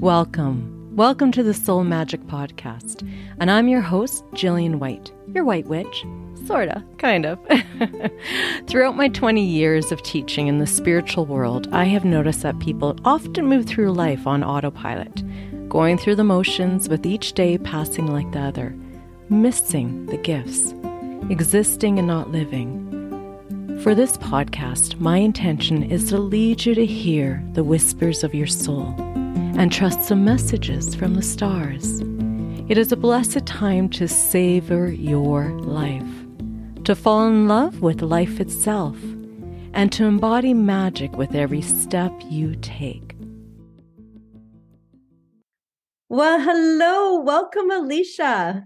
Welcome. Welcome to the Soul Magic Podcast. And I'm your host, Jillian White, your white witch. Sorta, kind of. Throughout my 20 years of teaching in the spiritual world, I have noticed that people often move through life on autopilot, going through the motions with each day passing like the other, missing the gifts, existing and not living. For this podcast, my intention is to lead you to hear the whispers of your soul and trust some messages from the stars. It is a blessed time to savor your life, to fall in love with life itself, and to embody magic with every step you take. Well, hello. Welcome, Alicia.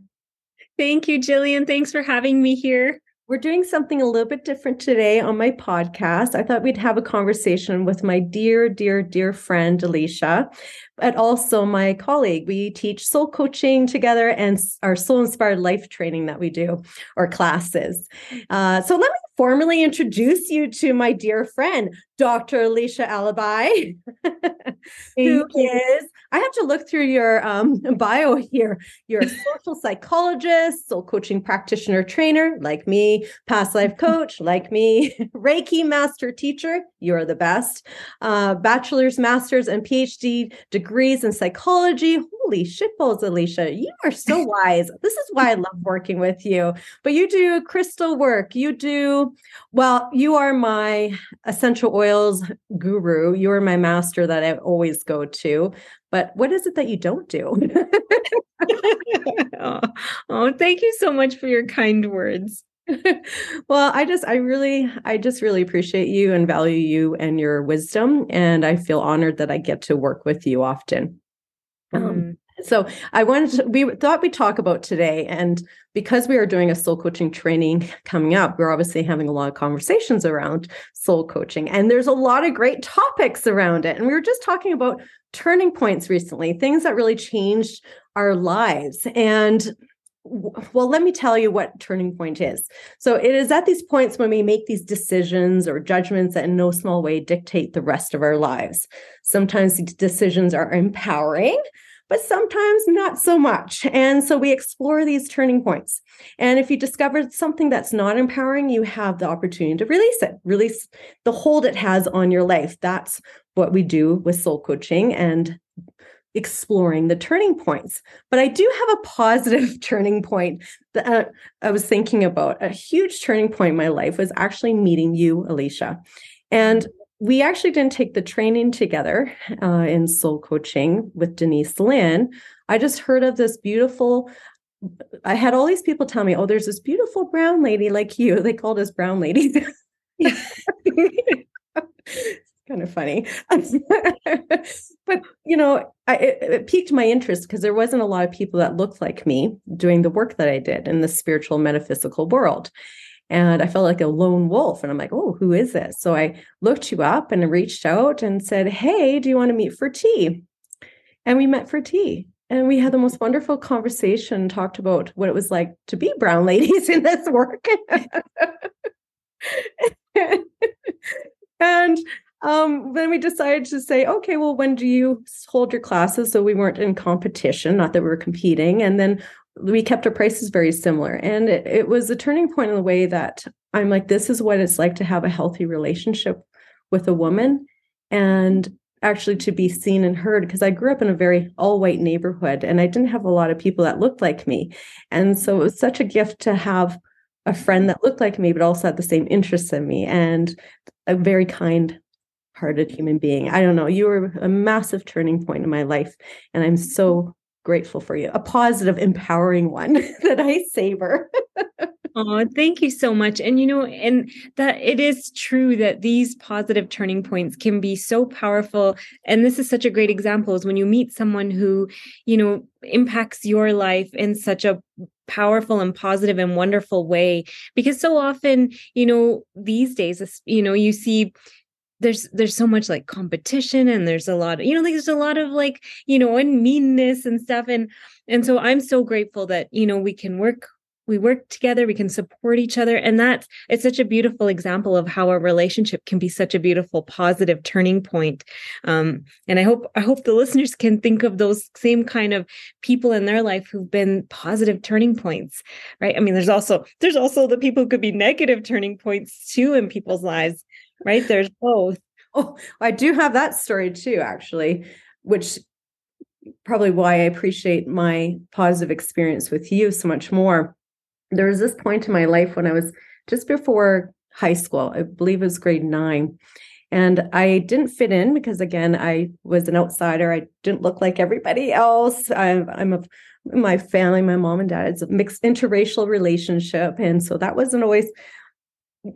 Thank you, Jillian. Thanks for having me here. We're doing something a little bit different today on my podcast. I thought we'd have a conversation with my dear, dear, dear friend, Alicia, but also my colleague. We teach soul coaching together and our soul inspired life training that we do, or classes. Uh, so let me formally introduce you to my dear friend, Dr. Alicia Alibi, who is, I have to look through your um, bio here. You're a social psychologist, soul coaching practitioner trainer, like me, past life coach, like me, Reiki master teacher, you're the best, uh, bachelor's, master's, and PhD degrees in psychology. Holy shitballs, Alicia, you are so wise. This is why I love working with you. But you do crystal work, you do, well, you are my essential oils guru. You're my master that I always go to. But what is it that you don't do? oh, oh, thank you so much for your kind words. well, I just, I really, I just really appreciate you and value you and your wisdom. And I feel honored that I get to work with you often. Um, mm. So I wanted to, we thought we'd talk about today. And because we are doing a soul coaching training coming up, we're obviously having a lot of conversations around soul coaching. And there's a lot of great topics around it. And we were just talking about turning points recently, things that really changed our lives. And well, let me tell you what turning point is. So it is at these points when we make these decisions or judgments that in no small way dictate the rest of our lives. Sometimes these decisions are empowering, but sometimes not so much. And so we explore these turning points. And if you discover something that's not empowering, you have the opportunity to release it, release the hold it has on your life. That's what we do with soul coaching and exploring the turning points. But I do have a positive turning point that uh, I was thinking about. A huge turning point in my life was actually meeting you, Alicia. And we actually didn't take the training together uh, in soul coaching with Denise Linn. I just heard of this beautiful. I had all these people tell me, "Oh, there's this beautiful brown lady like you." They called us brown ladies. kind of funny, but you know, I, it, it piqued my interest because there wasn't a lot of people that looked like me doing the work that I did in the spiritual metaphysical world. And I felt like a lone wolf. And I'm like, oh, who is this? So I looked you up and reached out and said, hey, do you want to meet for tea? And we met for tea. And we had the most wonderful conversation, talked about what it was like to be brown ladies in this work. and um, then we decided to say, okay, well, when do you hold your classes? So we weren't in competition, not that we were competing. And then we kept our prices very similar. And it, it was a turning point in the way that I'm like, this is what it's like to have a healthy relationship with a woman and actually to be seen and heard because I grew up in a very all white neighborhood and I didn't have a lot of people that looked like me. And so it was such a gift to have a friend that looked like me, but also had the same interests in me and a very kind hearted human being. I don't know. You were a massive turning point in my life. And I'm so grateful for you. A positive, empowering one that I savor. oh, thank you so much. And you know, and that it is true that these positive turning points can be so powerful. And this is such a great example is when you meet someone who, you know, impacts your life in such a powerful and positive and wonderful way because so often you know these days you know you see there's there's so much like competition and there's a lot of, you know like there's a lot of like you know and meanness and stuff and and so i'm so grateful that you know we can work we work together we can support each other and that's it's such a beautiful example of how a relationship can be such a beautiful positive turning point um, and i hope i hope the listeners can think of those same kind of people in their life who've been positive turning points right? I mean there's also there's also the people who could be negative turning points too in people's lives right there's both oh i do have that story too actually which probably why I appreciate my positive experience with you so much more there was this point in my life when I was just before high school, I believe it was grade nine. And I didn't fit in because, again, I was an outsider. I didn't look like everybody else. I'm, I'm a, my family, my mom and dad, it's a mixed interracial relationship. And so that wasn't always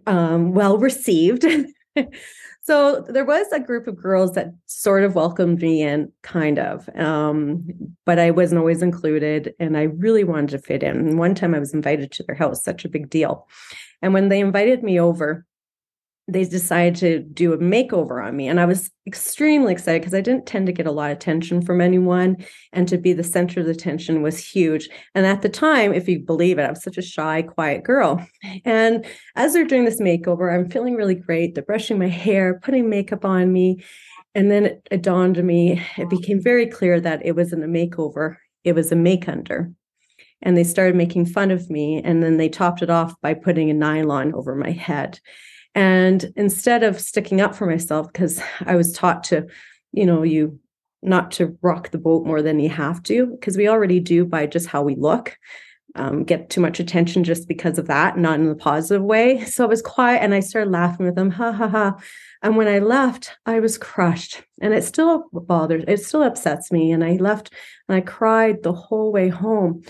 um, well received. so there was a group of girls that sort of welcomed me in kind of um, but i wasn't always included and i really wanted to fit in one time i was invited to their house such a big deal and when they invited me over they decided to do a makeover on me. And I was extremely excited because I didn't tend to get a lot of attention from anyone. And to be the center of the attention was huge. And at the time, if you believe it, I was such a shy, quiet girl. And as they're doing this makeover, I'm feeling really great. They're brushing my hair, putting makeup on me. And then it, it dawned on me, it became very clear that it wasn't a makeover, it was a make under and they started making fun of me and then they topped it off by putting a nylon over my head and instead of sticking up for myself, because I was taught to, you know, you not to rock the boat more than you have to, because we already do by just how we look. Um, get too much attention just because of that, not in a positive way. So I was quiet and I started laughing with them, ha ha ha. And when I left, I was crushed and it still bothers, it still upsets me. And I left and I cried the whole way home.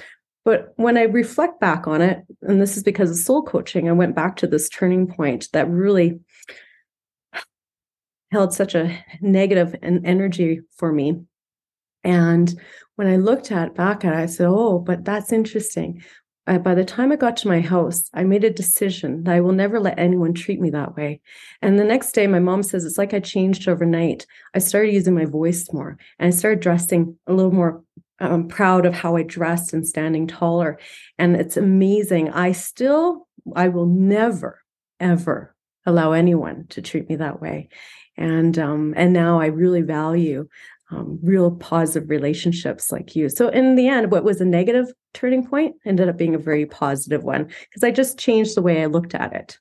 But when I reflect back on it, and this is because of soul coaching, I went back to this turning point that really held such a negative energy for me. And when I looked at back at it, I said, Oh, but that's interesting. Uh, by the time I got to my house, I made a decision that I will never let anyone treat me that way. And the next day, my mom says it's like I changed overnight. I started using my voice more and I started dressing a little more I'm proud of how I dressed and standing taller. And it's amazing. I still, I will never, ever allow anyone to treat me that way. And um, and now I really value um, real positive relationships like you. So in the end, what was a negative turning point ended up being a very positive one because I just changed the way I looked at it.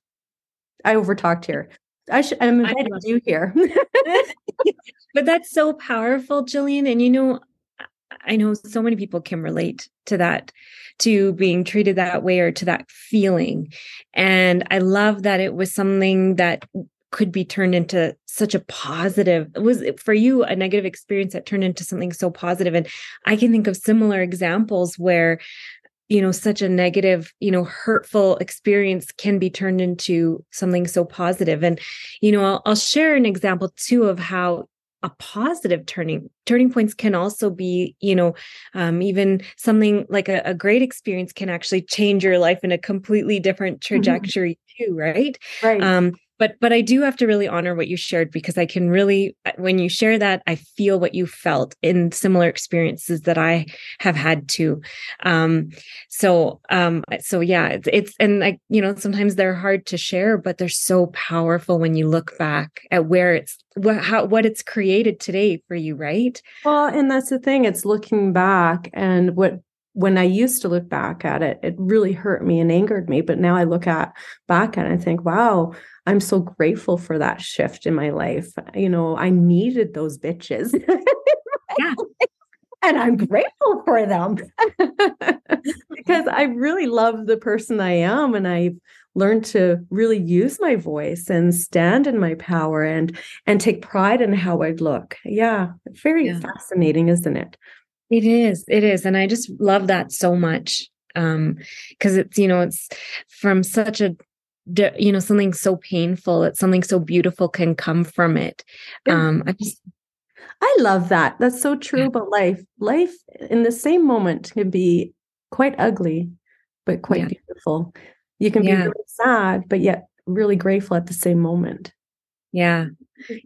I overtalked here. I should. I'm inviting you here. but that's so powerful, Jillian. And you know, I know so many people can relate to that, to being treated that way or to that feeling. And I love that it was something that could be turned into such a positive it was for you a negative experience that turned into something so positive and i can think of similar examples where you know such a negative you know hurtful experience can be turned into something so positive and you know I'll, I'll share an example too of how a positive turning turning points can also be you know um, even something like a, a, great experience can actually change your life in a completely different mm-hmm. trajectory mm-hmm. too right right um, but but i do have to really honor what you shared because i can really uh, when you share that i feel what you felt in similar experiences that i have had too um so um so yeah it's, it's and like you know sometimes they're hard to share but they're so powerful when you look back at where it's what how what it's created today for you right well and that's the thing it's looking back and what when I used to look back at it, it really hurt me and angered me. But now I look at back at I think, wow, I'm so grateful for that shift in my life. You know, I needed those bitches. yeah. and I'm grateful for them because I really love the person I am and I've learned to really use my voice and stand in my power and and take pride in how I look. Yeah, very yeah. fascinating, isn't it? It is. It is. And I just love that so much. Um, because it's, you know, it's from such a you know something so painful that something so beautiful can come from it. Um i just i love that. That's so true But life life in the same moment can be quite ugly but quite yeah. beautiful. You can yeah. be really sad but yet really grateful at the same moment. Yeah.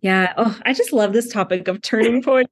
Yeah. Oh i just love this topic of turning point.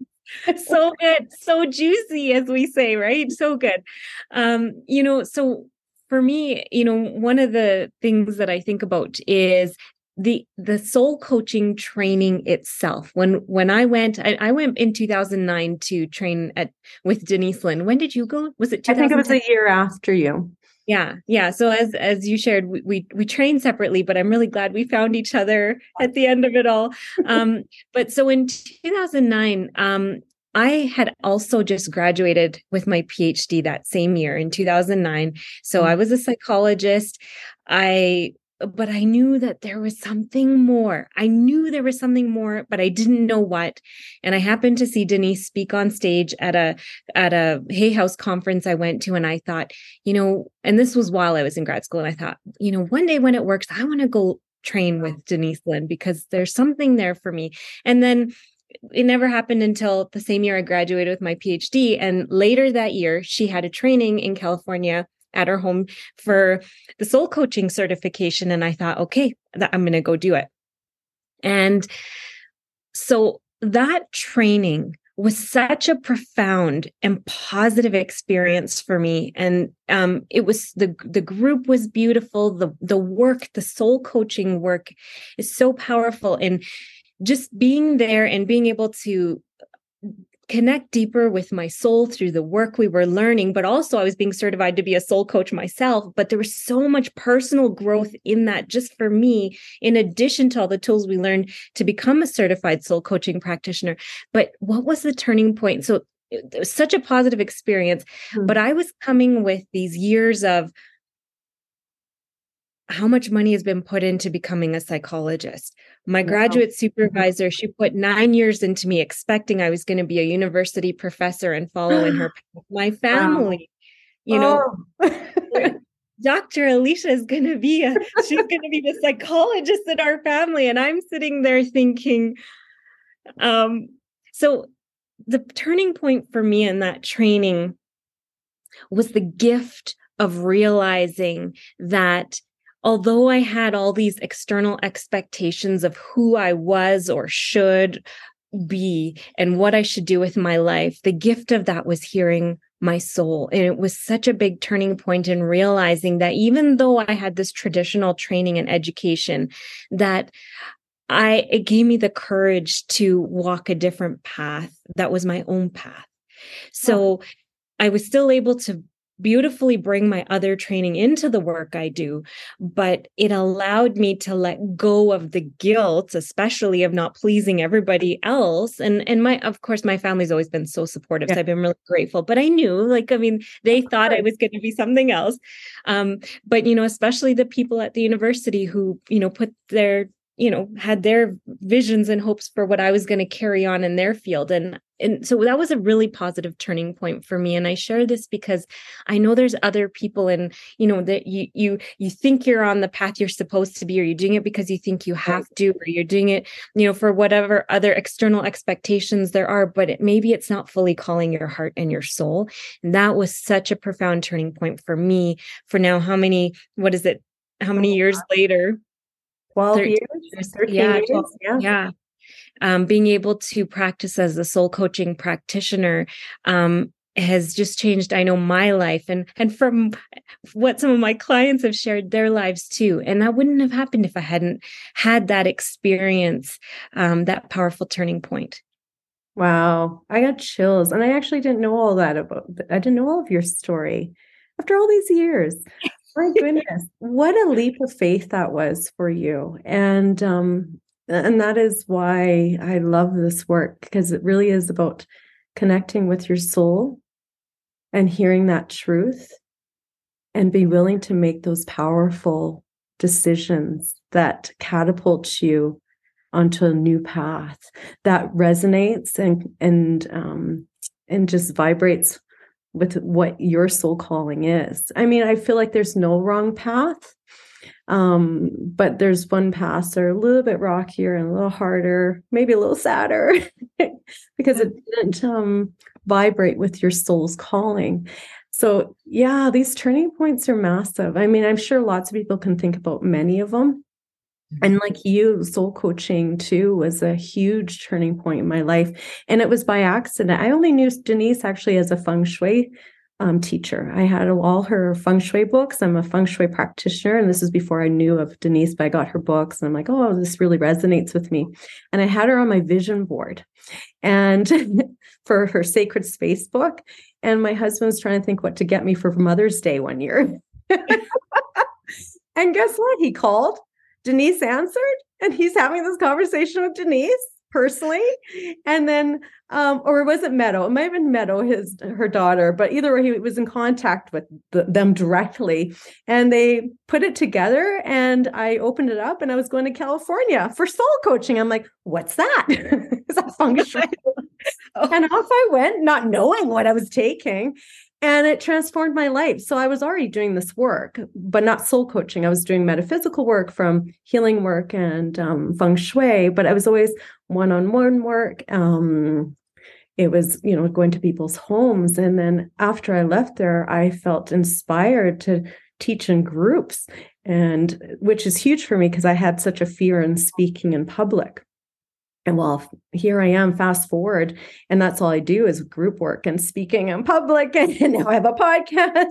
So good so juicy as we say right? So good. Um you know so for me, you know, one of the things that I think about is the the soul coaching training itself. When when i went I, I, went in 2009 to train at with denise linn. When did you go? Was it i think it was a year after you. Yeah yeah. So as as you shared we, we we trained separately but i'm really glad we found each other at the end of it all. Um but so in 2009 um I had also just graduated with my PhD that same year in 2009. So mm-hmm. I was a psychologist. I but I knew that there was something more. I knew there was something more, but I didn't know what. And I happened to see Denise speak on stage at a at a Hay House conference I went to, and I thought, you know, and this was while I was in grad school, and I thought, you know, one day when it works, I want to go train with Denise Linn because there's something there for me. And then it never happened until the same year I graduated with my PhD. And later that year, she had a training in California at her home for the soul coaching certification. And I thought, okay, I'm going to go do it. And so that training was such a profound and positive experience for me and um, it was the the group was beautiful the the work the soul coaching work is so powerful and just being there and being able to connect deeper with my soul through the work we were learning but also i was being certified to be a soul coach myself but there was so much personal growth in that just for me in addition to all the tools we learned to become a certified soul coaching practitioner but what was the turning point so it was such a positive experience mm-hmm. but i was coming with these years of how much money has been put into becoming a psychologist. My wow. graduate mm-hmm. supervisor, she put nine years into me, expecting I was going to be a university professor and follow in her path. My family, wow. you know, oh. Dr. Alicia is going to be a, she's going to be the psychologist in our family. And I'm sitting there thinking, um, so the turning point for me in that training was the gift of realizing that although I had all these external expectations of who I was or should be and what I should do with my life, the gift of that was hearing my soul. And it was such a big turning point in realizing that even though I had this traditional training and education, that I it gave me the courage to walk a different path that was my own path. So I was still able to beautifully bring my other training into the work I do, but it allowed me to let go of the guilt, especially of not pleasing everybody else. And and my of course my family's always been so supportive. Yeah. So I've been really grateful. But I knew, like, I mean, they thought I was going to be something else. Um, but you know, especially the people at the university who, you know, put their you know had their visions and hopes for what i was going to carry on in their field. And and so that was a really positive turning point for me. And i share this because i know there's other people and you know that you you you think you're on the path you're supposed to be or you're doing it because you think you have to or you're doing it you know for whatever other external expectations there are but it, maybe it's not fully calling your heart and your soul. And that was such a profound turning point for me for now. How many what is it? How many oh, years later 12 years, 13 yeah, years. 12, yeah. yeah. Um, being able to practice as a soul coaching practitioner um, has just changed i know my life and and from what some of my clients have shared their lives too and that wouldn't have happened if i hadn't had that experience um, that powerful turning point wow i got chills and i actually didn't know all that about i didn't know all of your story after all these years my goodness, what a leap of faith that was for you. And um and that is why I love this work because it really is about connecting with your soul and hearing that truth and be willing to make those powerful decisions that catapult you onto a new path that resonates and and um and just vibrates with what your soul calling is. I mean, I feel like there's no wrong path. Um, but there's one path that are a little bit rockier and a little harder, maybe a little sadder because it didn't um, vibrate with your soul's calling. So, yeah, these turning points are massive. I mean, I'm sure lots of people can think about many of them. And like you, soul coaching too was a huge turning point in my life. And it was by accident. I only knew Denise actually as a feng shui um, teacher. I had all her feng shui books. I'm a feng shui practitioner, and this was before I knew of Denise, but I got her books, and I'm like, oh, this really resonates with me. And I had her on my vision board, and for her sacred space book. And my husband was trying to think what to get me for Mother's Day one year. and guess what? He called. Denise answered, and he's having this conversation with Denise personally. And then, um, or was it Meadow? It might have been Meadow, his her daughter, but either way, he was in contact with the, them directly, and they put it together. And I opened it up, and I was going to California for soul coaching. I'm like, "What's that? Is that feng shui?" oh. And off I went, not knowing what I was taking and it transformed my life. So I was already doing this work, but not soul coaching. I was doing metaphysical work from healing work and um, feng shui, but I was always one on one work. Um, it was, you know, going to people's homes. And then after I left there, I felt inspired to teach in groups, and which is huge for me because I had such a fear in speaking in public and well here i am fast forward and that's all i do is group work and speaking in public and now i have a podcast.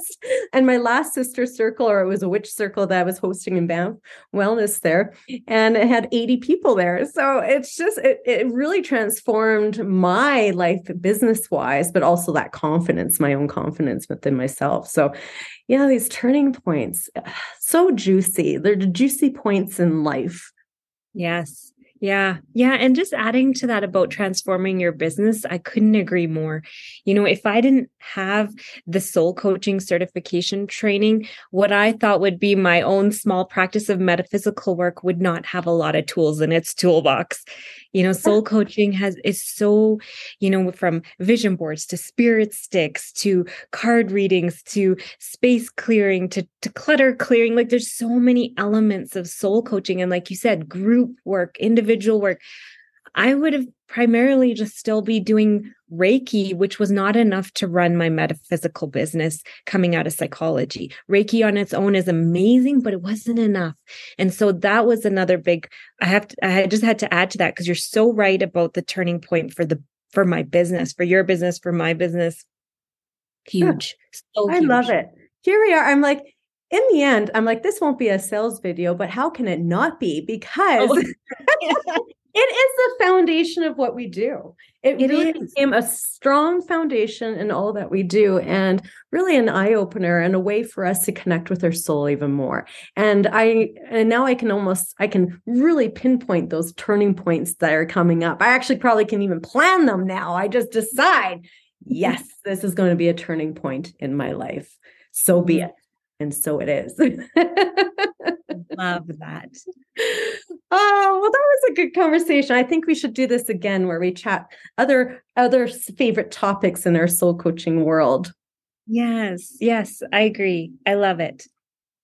And my last sister circle or it was a witch circle that i was hosting in banff wellness there and it had 80 people there. So it's just it, it really transformed my life business wise but also that confidence my own confidence within myself. So yeah these turning points so juicy. They're the juicy points in life. Yes yeah. Yeah. And just adding to that about transforming your business, I couldn't agree more. You know, if I didn't have the soul coaching certification training, what I thought would be my own small practice of metaphysical work would not have a lot of tools in its toolbox you know soul coaching has is so you know from vision boards to spirit sticks to card readings to space clearing to, to clutter clearing. Like there's so many elements of soul coaching and like you said group work individual work I would have primarily just still be doing Reiki, which was not enough to run my metaphysical business coming out of psychology. Reiki on its own is amazing, but it wasn't enough. And so that was another big, I have to, I just had to add to that because you're so right about the turning point for the, for my business, for your business, for my business. Huge. So I love it. Here we are. I'm like, in the end, I'm like, this won't be a sales video, but how can it not be? Oh. Because oh. It is the foundation of what we do. It, it really is. became a strong foundation in all that we do and really an eye opener and a way for us to connect with our soul even more. And I and now I can almost I can really pinpoint those turning points that are coming up. I actually probably can even plan them now. I just decide, yes, this is going to be a turning point in my life. So be it. And so it is. Love that. Oh, well, that was a good conversation. I think we should do this again where we chat other other favorite topics in our soul coaching world. Yes, yes, I agree. I love it.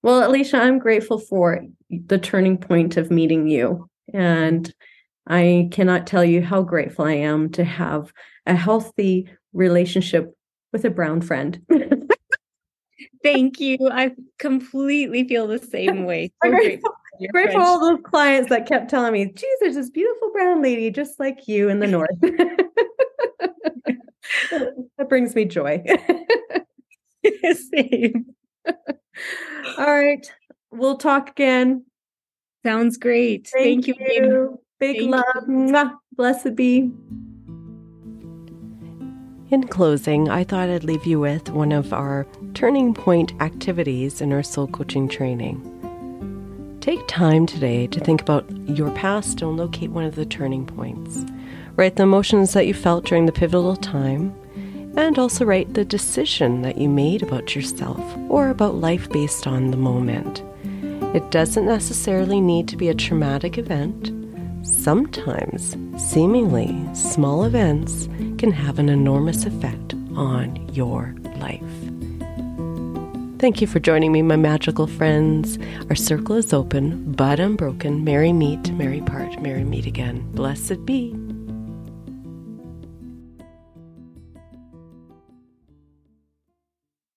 Well, Alicia, I'm grateful for the turning point of meeting you. And I cannot tell you how grateful I am to have a healthy relationship with a brown friend. Thank you. I completely feel the same way. So grateful, grateful for all those clients that kept telling me, geez, there's this beautiful brown lady just like you in the north. that brings me joy. same. all right. We'll talk again. Sounds great. Thank, Thank you. you. Big Thank love. You. Blessed be. In closing, I thought I'd leave you with one of our turning point activities in our soul coaching training. Take time today to think about your past and locate one of the turning points. Write the emotions that you felt during the pivotal time, and also write the decision that you made about yourself or about life based on the moment. It doesn't necessarily need to be a traumatic event. Sometimes, seemingly small events can have an enormous effect on your life. Thank you for joining me, my magical friends. Our circle is open, but unbroken. Merry meet, merry part, merry meet again. Blessed be.